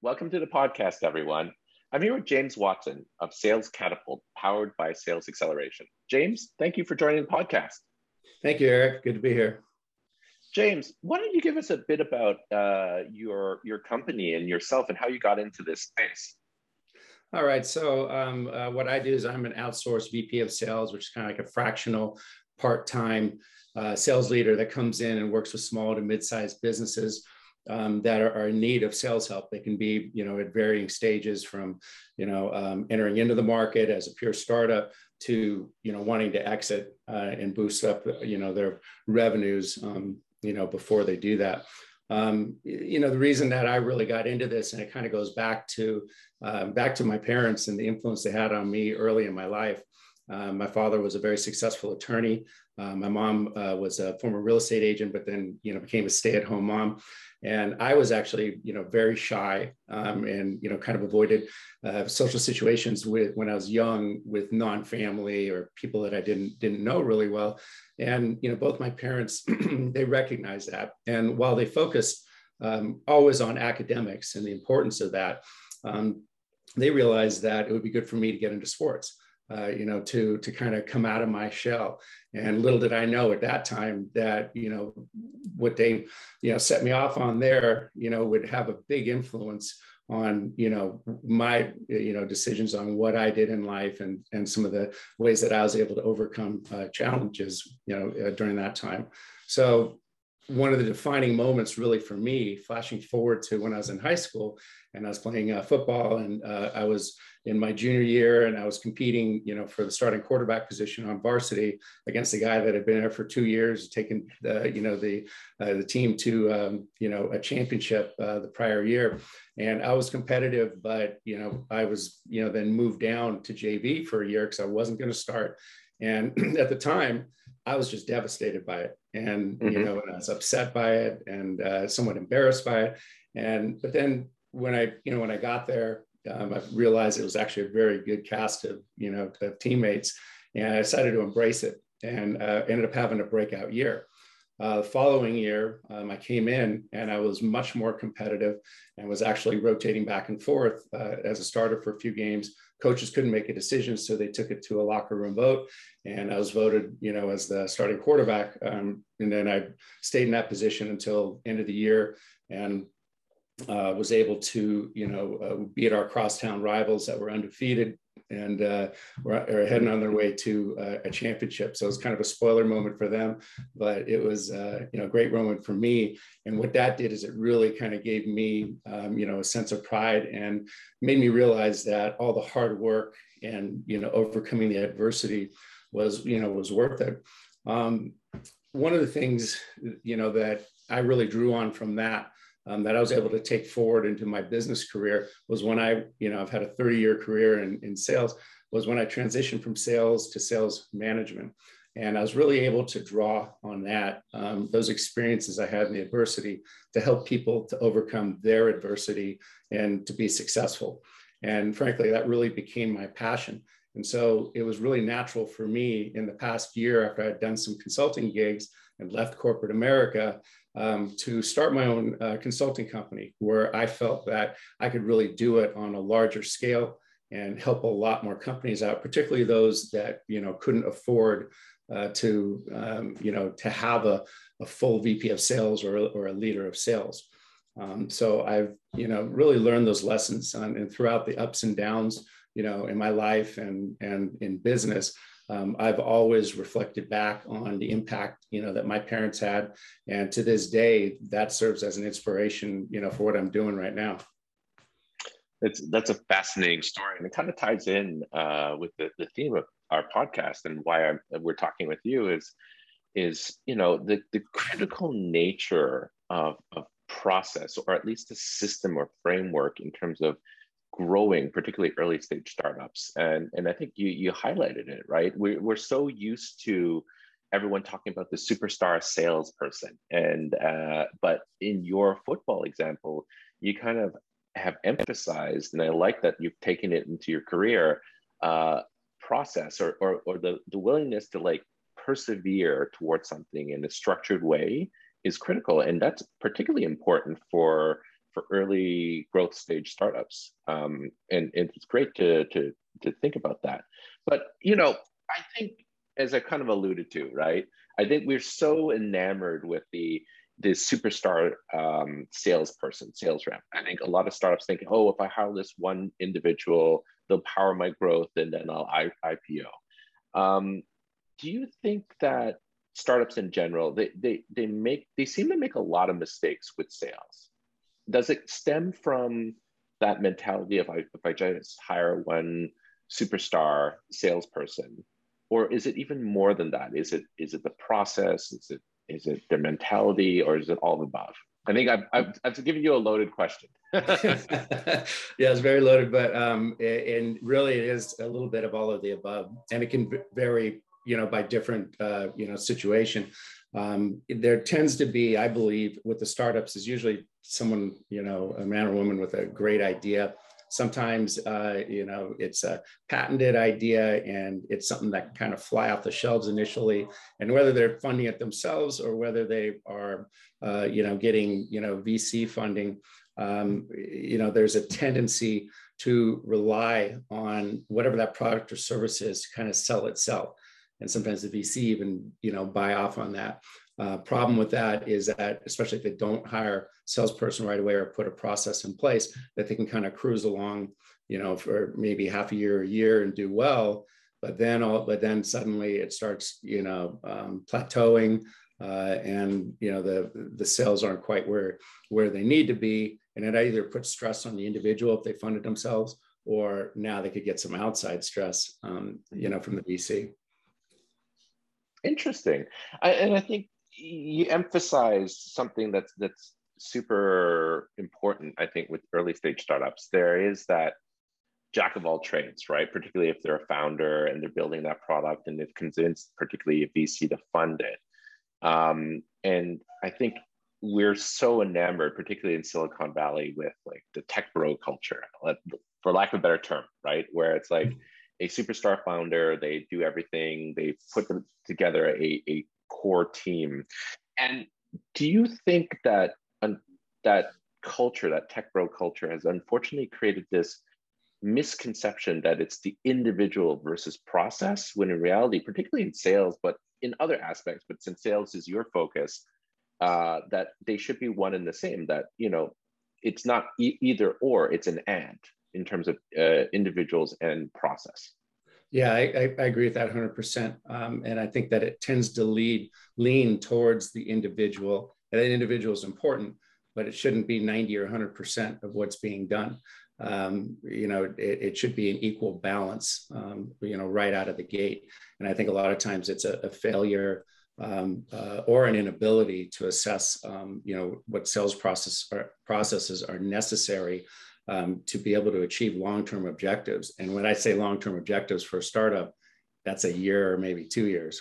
Welcome to the podcast, everyone. I'm here with James Watson of Sales Catapult, powered by Sales Acceleration. James, thank you for joining the podcast. Thank you, Eric. Good to be here. James, why don't you give us a bit about uh, your your company and yourself and how you got into this space? All right. So um, uh, what I do is I'm an outsourced VP of sales, which is kind of like a fractional part-time uh, sales leader that comes in and works with small to mid-sized businesses um, that are, are, in need of sales help. They can be, you know, at varying stages from, you know, um, entering into the market as a pure startup to, you know, wanting to exit uh, and boost up, you know, their revenues, um, you know, before they do that. Um, you know, the reason that I really got into this, and it kind of goes back to uh, back to my parents and the influence they had on me early in my life. Uh, my father was a very successful attorney. Uh, my mom uh, was a former real estate agent, but then you know became a stay-at-home mom. And I was actually you know very shy um, and you know kind of avoided uh, social situations with when I was young with non-family or people that I didn't didn't know really well. And you know both my parents they recognized that, and while they focused um, always on academics and the importance of that. Um, they realized that it would be good for me to get into sports uh, you know, to to kind of come out of my shell. And little did I know at that time that you know what they you know set me off on there, you know, would have a big influence on you know my you know decisions on what I did in life and and some of the ways that I was able to overcome uh, challenges you know uh, during that time. So one of the defining moments really for me flashing forward to when i was in high school and i was playing uh, football and uh, i was in my junior year and i was competing you know for the starting quarterback position on varsity against a guy that had been there for two years taken the you know the uh, the team to um, you know a championship uh, the prior year. And i was competitive but you know i was you know then moved down to jv for a year because i wasn't going to start. And at the time I was just devastated by it, and mm-hmm. you know, and I was upset by it, and uh, somewhat embarrassed by it. And but then when I, you know, when I got there, um, I realized it was actually a very good cast of, you know, of teammates, and I decided to embrace it, and uh, ended up having a breakout year. Uh, following year, um, I came in and I was much more competitive and was actually rotating back and forth uh, as a starter for a few games. Coaches couldn't make a decision, so they took it to a locker room vote, and I was voted, you know, as the starting quarterback. Um, and then I stayed in that position until end of the year, and uh, was able to, you know, uh, beat our crosstown rivals that were undefeated and uh, we're, heading on their way to uh, a championship. So it was kind of a spoiler moment for them, but it was uh, you know a great moment for me. And what that did is it really kind of gave me um, you know a sense of pride and made me realize that all the hard work and you know overcoming the adversity was you know was worth it. Um, one of the things you know that I really drew on from that um, that I was able to take forward into my business career was when I, you know, I've had a 30 year career in, in sales, was when I transitioned from sales to sales management. And I was really able to draw on that, um, those experiences I had in the adversity to help people to overcome their adversity and to be successful. And frankly, that really became my passion. And so it was really natural for me in the past year after I had done some consulting gigs and left corporate America um, to start my own uh, consulting company where I felt that I could really do it on a larger scale and help a lot more companies out, particularly those that you know couldn't afford uh, to um, you know to have a, a, full VP of sales or, or a leader of sales. Um, so I've you know really learned those lessons on, and throughout the ups and downs you know in my life and and in business um, I've always reflected back on the impact, you know, that my parents had, and to this day, that serves as an inspiration, you know, for what I'm doing right now. It's that's a fascinating story, and it kind of ties in uh, with the, the theme of our podcast and why I'm, we're talking with you is is you know the the critical nature of of process or at least a system or framework in terms of growing, particularly early stage startups. And, and I think you, you highlighted it, right? We, we're so used to everyone talking about the superstar salesperson. And, uh, but in your football example, you kind of have emphasized, and I like that you've taken it into your career, uh, process or, or, or the, the willingness to like persevere towards something in a structured way is critical. And that's particularly important for for early growth stage startups. Um, and, and it's great to, to, to think about that. But, you know, I think, as I kind of alluded to, right, I think we're so enamored with the, the superstar um, salesperson, sales rep. I think a lot of startups think, oh, if I hire this one individual, they'll power my growth and then I'll I- IPO. Um, do you think that startups in general, they, they, they make, they seem to make a lot of mistakes with sales. Does it stem from that mentality of I, if I just hire one superstar salesperson, or is it even more than that? Is it, is it the process? Is it, is it their mentality or is it all above? I think I've, I've, I've given you a loaded question. yeah, it's very loaded, but um, and really it is a little bit of all of the above, and it can vary you know, by different, uh, you know, situation. Um, there tends to be, I believe, with the startups is usually someone, you know, a man or woman with a great idea. Sometimes, uh, you know, it's a patented idea and it's something that kind of fly off the shelves initially. And whether they're funding it themselves or whether they are, uh, you know, getting, you know, VC funding, um, you know, there's a tendency to rely on whatever that product or service is to kind of sell itself and sometimes the VC even you know buy off on that. Uh, problem with that is that especially if they don't hire salesperson right away or put a process in place that they can kind of cruise along, you know, for maybe half a year, or a year, and do well. But then all, but then suddenly it starts, you know, um, plateauing, uh, and you know the the sales aren't quite where where they need to be, and it either puts stress on the individual if they funded themselves, or now they could get some outside stress, um, you know, from the VC. Interesting. I, and I think you emphasize something that's that's super important. I think with early stage startups, there is that jack of all trades, right? Particularly if they're a founder and they're building that product and they've convinced, particularly a VC, to fund it. Um, and I think we're so enamored, particularly in Silicon Valley, with like the tech bro culture, for lack of a better term, right? Where it's like. Mm-hmm a superstar founder. They do everything. They put them together a, a core team. And do you think that that culture, that tech bro culture, has unfortunately created this misconception that it's the individual versus process, when in reality, particularly in sales, but in other aspects, but since sales is your focus, uh, that they should be one and the same. That you know, it's not e- either or; it's an and in terms of uh, individuals and process. Yeah, I, I, agree with that 100%. Um, and I think that it tends to lead, lean towards the individual. And that individual is important, but it shouldn't be 90 or 100% of what's being done. Um, you know, it, it, should be an equal balance, um, you know, right out of the gate. And I think a lot of times it's a, a failure um, uh, or an inability to assess, um, you know, what sales process processes are necessary um, to be able to achieve long-term objectives. And when I say long-term objectives for a startup, that's a year or maybe two years.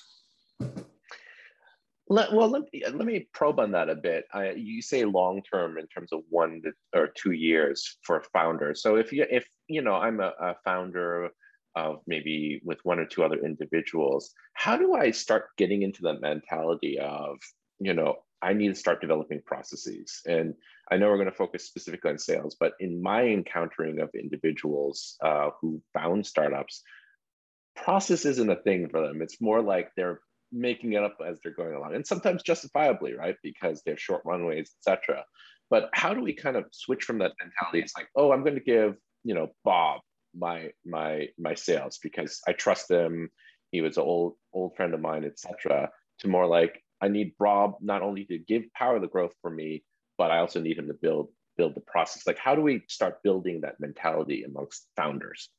Let, well, let me, let me probe on that a bit. I, you say long-term in terms of one to, or two years for a founder. So if you if you know I'm a, a founder of maybe with one or two other individuals, how do I start getting into the mentality of you know I need to start developing processes. And I know we're going to focus specifically on sales, but in my encountering of individuals uh, who found startups, process isn't a thing for them. It's more like they're making it up as they're going along, and sometimes justifiably, right? Because they have short runways, etc. But how do we kind of switch from that mentality? It's like, oh, I'm going to give you know Bob my my my sales because I trust him. He was an old old friend of mine, etc. To more like I need Rob not only to give power the growth for me, but I also need him to build build the process. Like, how do we start building that mentality amongst founders?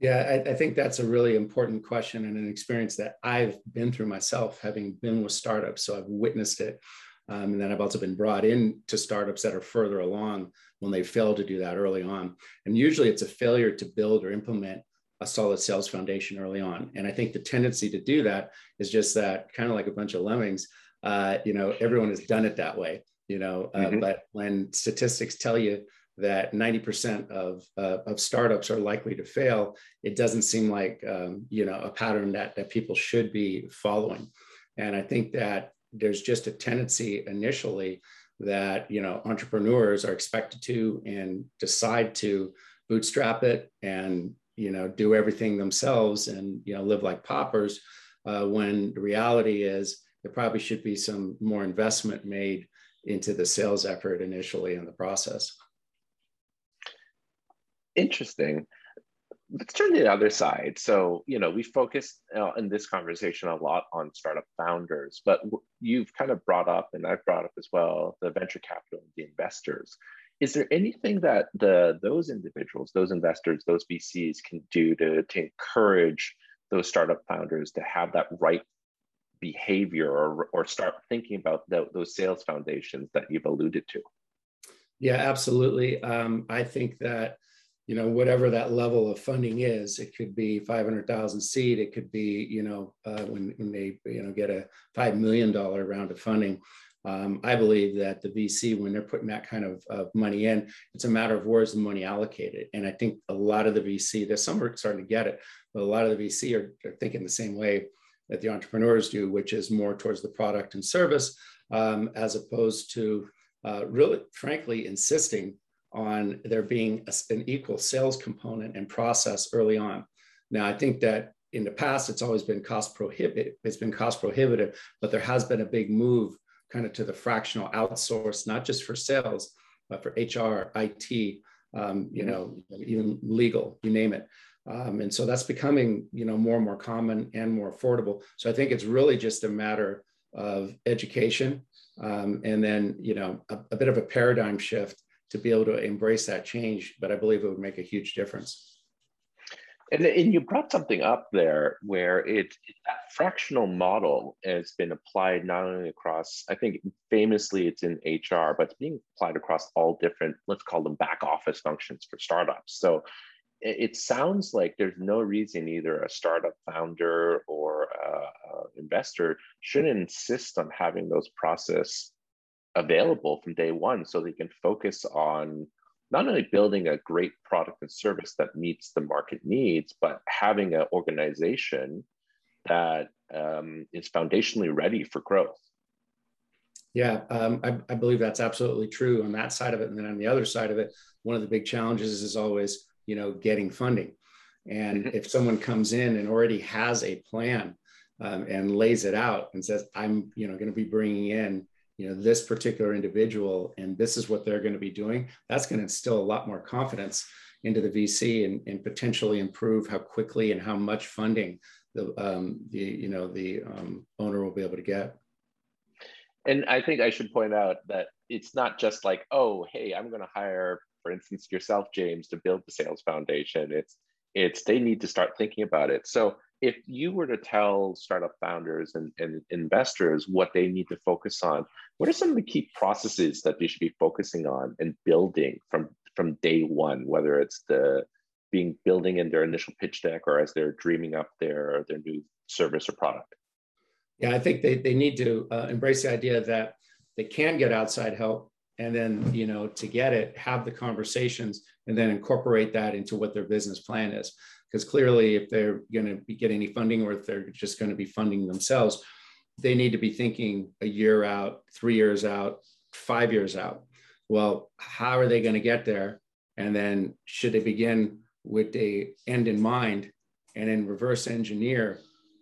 Yeah, I, I, think that's a really important question and an experience that I've been through myself, having been with startups. So I've witnessed it. Um, and then I've also been brought in to startups that are further along when they fail to do that early on. And usually it's a failure to build or implement a solid sales foundation early on. And I think the tendency to do that is just that kind of like a bunch of lemmings. Uh, you know, everyone has done it that way. You know, uh, mm-hmm. but when statistics tell you that 90% of, uh, of startups are likely to fail, it doesn't seem like um, you know a pattern that that people should be following. And I think that there's just a tendency initially that you know entrepreneurs are expected to and decide to bootstrap it and you know do everything themselves and you know live like paupers uh, when the reality is there probably should be some more investment made into the sales effort initially in the process interesting let's turn to the other side. So, you know, we focused uh, in this conversation a lot on startup founders, but you've kind of brought up, and I've brought up as well, the venture capital and the investors. Is there anything that the those individuals, those investors, those VCs can do to, to encourage those startup founders to have that right behavior or, or start thinking about the, those sales foundations that you've alluded to? Yeah, absolutely. Um, I think that you know whatever that level of funding is it could be 500000 seed it could be you know uh, when, when they you know get a $5 million round of funding um, i believe that the vc when they're putting that kind of, of money in it's a matter of where's the money allocated and i think a lot of the vc there's some are starting to get it but a lot of the vc are, are thinking the same way that the entrepreneurs do which is more towards the product and service um, as opposed to uh, really frankly insisting on there being a, an equal sales component and process early on. Now, I think that in the past, it's always been cost prohibitive. It's been cost prohibitive, but there has been a big move kind of to the fractional outsource, not just for sales, but for HR, IT, um, you know, even legal, you name it. Um, and so that's becoming, you know, more and more common and more affordable. So I think it's really just a matter of education um, and then, you know, a, a bit of a paradigm shift to be able to embrace that change. But I believe it would make a huge difference. And, and you brought something up there where it that fractional model has been applied not only across, I think famously it's in HR, but it's being applied across all different, let's call them back office functions for startups. So it, sounds like there's no reason either a startup founder or a, a investor shouldn't insist on having those process available from day one so they can focus on not only building a great product and service that meets the market needs, but having an organization that um, is foundationally ready for growth. Yeah, um, I, I, believe that's absolutely true on that side of it. And then on the other side of it, one of the big challenges is always, you know, getting funding. And mm-hmm. if someone comes in and already has a plan um, and lays it out and says, I'm, you know, going to be bringing in you know this particular individual and this is what they're going to be doing that's going to instill a lot more confidence into the vc and, and potentially improve how quickly and how much funding the um, the you know the um, owner will be able to get and i think i should point out that it's not just like oh hey i'm going to hire for instance yourself james to build the sales foundation it's it's they need to start thinking about it so if you were to tell startup founders and, and, investors what they need to focus on, what are some of the key processes that they should be focusing on and building from from day one, whether it's the being building in their initial pitch deck or as they're dreaming up their their new service or product? Yeah, I think they, they need to uh, embrace the idea that they can get outside help and then you know to get it have the conversations and then incorporate that into what their business plan is. Because clearly if they're going to get any funding or if they're just going to be funding themselves they need to be thinking a year out three years out five years out. Well how are they going to get there? And then should they begin with a end in mind and then reverse engineer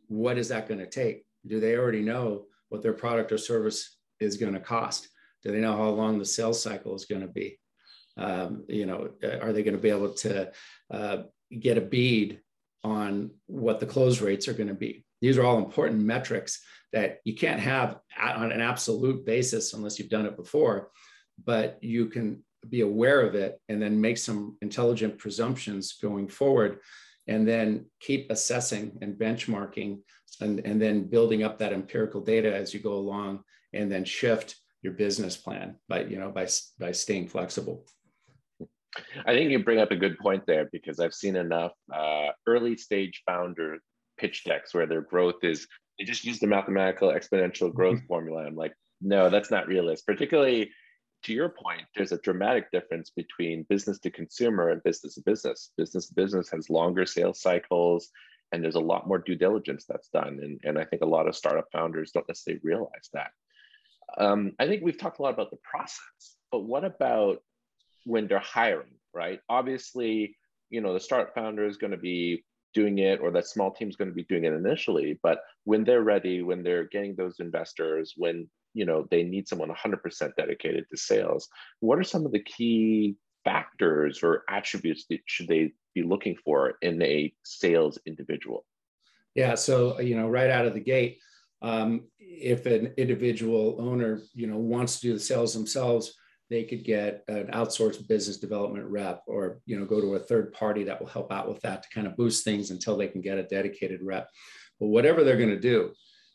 what is that going to take? Do they already know what their product or service is going to cost do they know how long the sales cycle is going to be um, you know are they going to be able to uh, get a bead on what the close rates are going to be. These are all important metrics that you can't have on an absolute basis unless you've done it before, but you can be aware of it and then make some intelligent presumptions going forward and then keep assessing and benchmarking and, and then building up that empirical data as you go along and then shift your business plan by you know by, by staying flexible I think you bring up a good point there because I've seen enough uh, early stage founder pitch decks where their growth is they just use the mathematical exponential growth mm-hmm. formula. I'm like, no, that's not realist. Particularly to your point, there's a dramatic difference between business to consumer and business to business. Business to business has longer sales cycles and there's a lot more due diligence that's done. And, and I think a lot of startup founders don't necessarily realize that. Um, I think we've talked a lot about the process, but what about when they're hiring, right? Obviously, you know, the startup founder is going to be doing it or that small team is going to be doing it initially, but when they're ready, when they're getting those investors, when you know they need someone 100% dedicated to sales, what are some of the key factors or attributes that should they be looking for in a sales individual? Yeah, so you know, right out of the gate, um, if an individual owner, you know, wants to do the sales themselves, they could get an outsourced business development rep, or you know, go to a third party that will help out with that to kind of boost things until they can get a dedicated rep. But whatever they're going to do,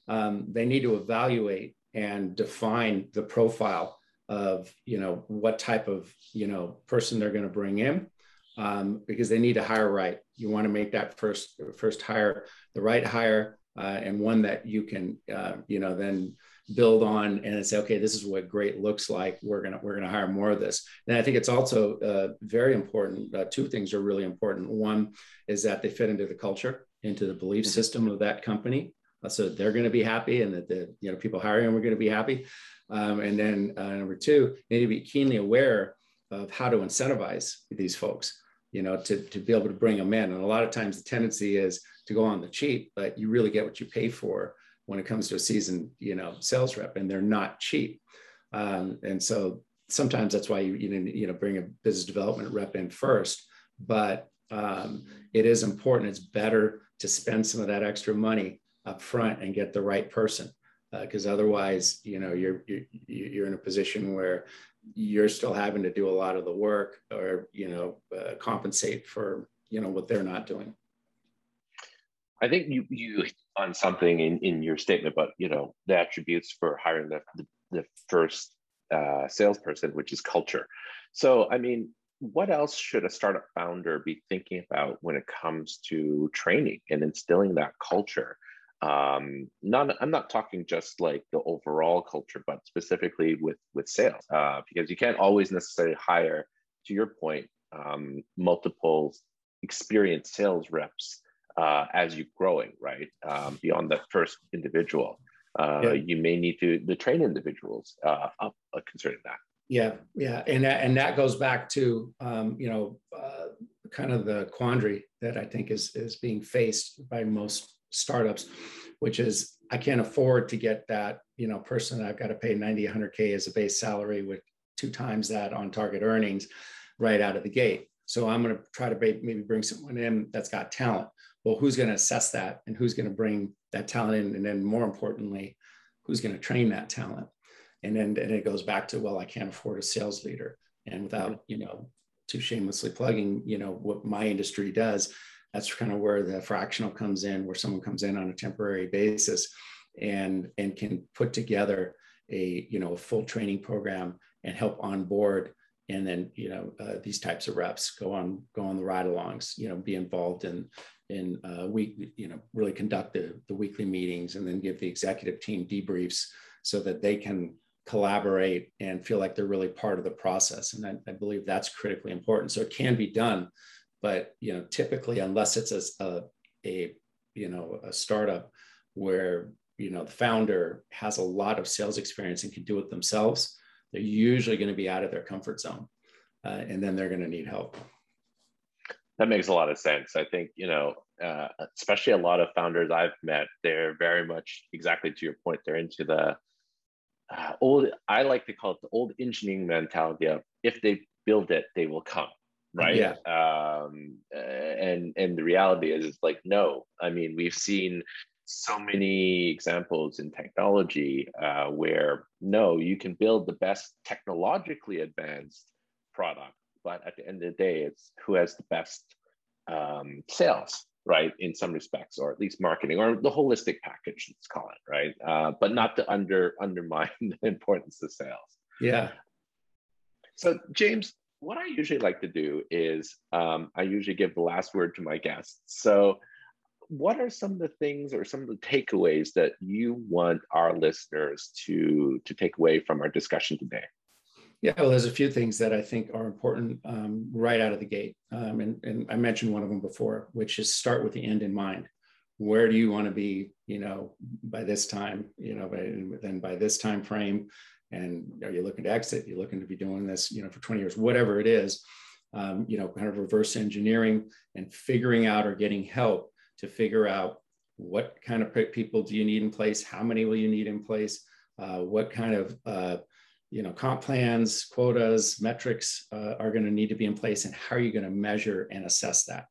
um, they need to evaluate and define the profile of you know what type of you know person they're going to bring in um, because they need to hire right. You want to make that first first hire the right hire uh, and one that you can uh, you know then build on and say okay this is what great looks like. We're gonna we're gonna hire more of this. And i think it's also uh, very important uh, two things are really important. One is that they fit into the culture into the belief mm-hmm. system of that company uh, so they're going to be happy and that the you know people hiring them are going to be happy. Um, and then uh, number two they need to be keenly aware of how to incentivize these folks you know, to, to be able to bring them in. And a lot of times the tendency is to go on the cheap, but you really get what you pay for when it comes to a seasoned, you know, sales rep, and they're not cheap. Um, and so sometimes that's why you, you know bring a business development rep in first. But um, it is important. It's better to spend some of that extra money up front and get the right person because uh, otherwise, you know, you're, you're you're in a position where you're still having to do a lot of the work or you know uh, compensate for you know what they're not doing. I think you you on something in in your statement but you know the attributes for hiring the the, the first uh, salesperson which is culture. So i mean what else should a startup founder be thinking about when it comes to training and instilling that culture um not i'm not talking just like the overall culture but specifically with with sales uh, because you can't always necessarily hire to your point um, multiple experienced sales reps uh, as you're growing right? Um, beyond that first individual. Uh, yeah. you may need to the train individuals uh, up uh, concerning that. Yeah yeah and that, and that goes back to um, you know uh, kind of the quandary that i think is is being faced by most startups, which is I can't afford to get that, you know, person I've got to pay 90, 100K as a base salary with two times that on target earnings right out of the gate. So I'm going to try to maybe bring someone in that's got talent. Well, who's going to assess that and who's going to bring that talent in? And then more importantly, who's going to train that talent? And then and it goes back to, well, I can't afford a sales leader. And without, you know, too shamelessly plugging, you know, what my industry does, that's kind of where the fractional comes in where someone comes in on a temporary basis and and can put together a you know a full training program and help on board and then you know uh, these types of reps go on go on the ride alongs you know be involved in in uh, week you know really conduct the, the weekly meetings and then give the executive team debriefs so that they can collaborate and feel like they're really part of the process. And I, I believe that's critically important. So it can be done but you know, typically, unless it's a, a, a you know a startup where you know the founder has a lot of sales experience and can do it themselves, they're usually going to be out of their comfort zone, uh, and then they're going to need help. That makes a lot of sense. I think you know, uh, especially a lot of founders I've met, they're very much exactly to your point. They're into the uh, old. I like to call it the old engineering mentality of if they build it, they will come right? Yeah. um and and the reality is it's like no. I mean we've seen so many examples in technology uh, where no you can build the best technologically advanced product but at the end of the day it's who has the best um, sales right in some respects or at least marketing or the holistic package let's call it right? Uh, but not to under undermine the importance of sales. Yeah. So james what I usually like to do is um, I usually give the last word to my guests. So, what are some of the things or some of the takeaways that you want our listeners to to take away from our discussion today? Yeah, well, there's a few things that I think are important um, right out of the gate, um, and, and I mentioned one of them before, which is start with the end in mind. where do you want to be you know by this time you know by, then by this time frame and are you looking to exit you're looking to be doing this you know for 20 years whatever it is um, you know kind of reverse engineering and figuring out or getting help to figure out what kind of people do you need in place? How many will you need in place? Uh, what kind of uh, you know comp plans quotas metrics uh, are going to need to be in place and how are you going to measure and assess that?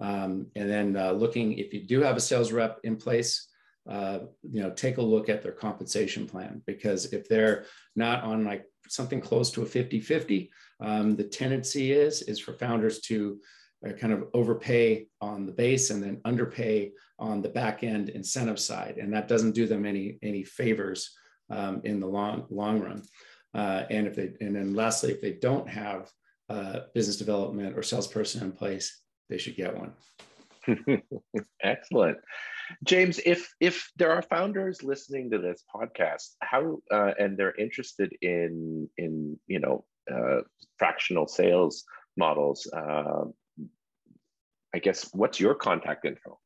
Um, and then uh, looking if you do have a sales rep in place uh, you know take a look at their compensation plan. Because if they're not on like something close to a 50 50 um, the tendency is is for founders to uh, kind of overpay on the base and then underpay on the back end incentive side. And that doesn't do them any any favors um, in the long long run. Uh, and if they and then lastly if they don't have uh, business development or salesperson in place they should get one. Excellent james if if there are founders listening to this podcast how uh, and they're interested in in you know uh, fractional sales models uh, I guess what's your contact info?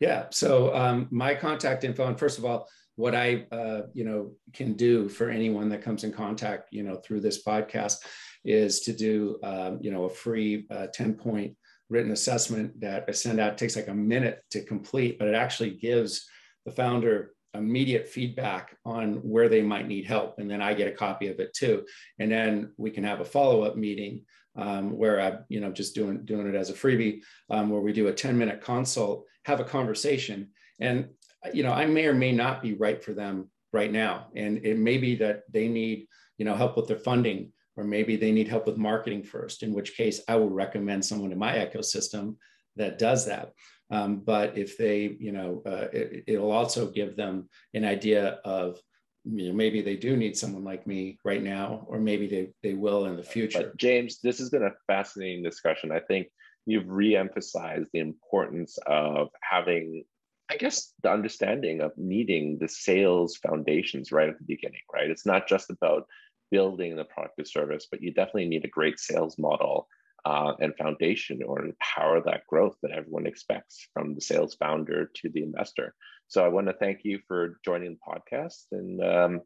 Yeah, so um, my contact info, and first of all, what I uh, you know can do for anyone that comes in contact you know through this podcast is to do um, you know a free uh, ten point written assessment that I send out. It takes like a minute to complete, but it actually gives the founder immediate feedback on where they might need help, and then I get a copy of it too, and then we can have a follow up meeting um, where I'm, you know, just doing doing it as a freebie, um, where we do a 10 minute consult, have a conversation, and you know, I may or may not be right for them right now, and it may be that they need, you know, help with their funding, or maybe they need help with marketing first. In which case, I will recommend someone in my ecosystem that does that. Um, but if they, you know, uh, it, will also give them an idea of you know, maybe they do need someone like me right now, or maybe they, they will in the future. But James, this has been a fascinating discussion. I think you've re-emphasized the importance of having, I guess, the understanding of needing the sales foundations right at the beginning, right? It's not just about building the product or service, but you definitely need a great sales model uh, and foundation or empower that growth that everyone expects from the sales founder to the investor. So I want to thank you for joining the podcast and um,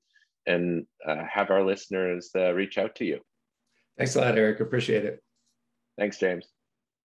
and uh, have our listeners uh, reach out to you. Thanks a lot, Eric. Appreciate it. Thanks, James.